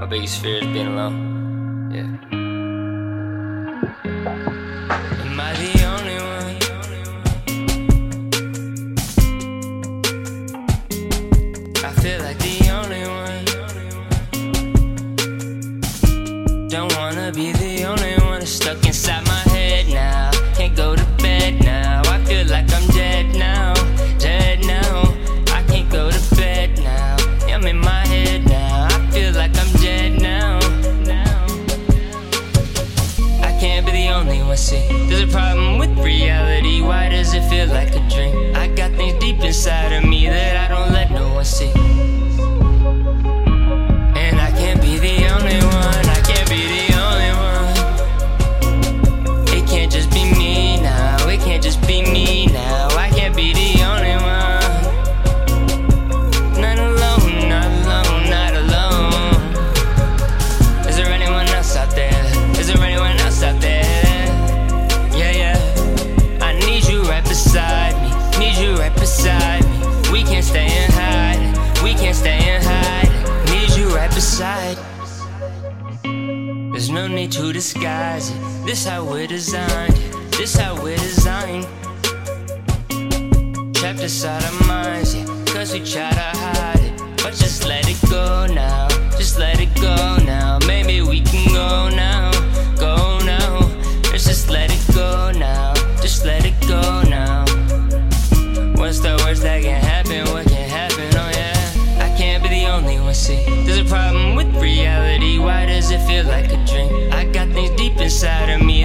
My biggest fear is being alone. Yeah. Am I the only one? I feel like the only one. Don't wanna be the only one stuck inside my. There's no need to disguise it. This how we're designed. This how we're designed. Trapped inside our minds, yeah. Cause we try to hide it. But just let it There's a problem with reality. Why does it feel like a dream? I got things deep inside of me